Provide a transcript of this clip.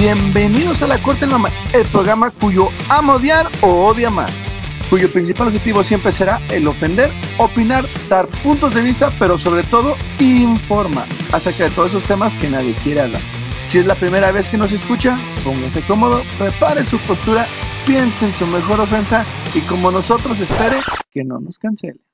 Bienvenidos a La Corte Normal, el programa cuyo amo odiar o odia amar, cuyo principal objetivo siempre será el ofender, opinar, dar puntos de vista, pero sobre todo informar acerca de todos esos temas que nadie quiere hablar. Si es la primera vez que nos escucha, póngase cómodo, prepare su postura, piense en su mejor ofensa y como nosotros espere que no nos cancele.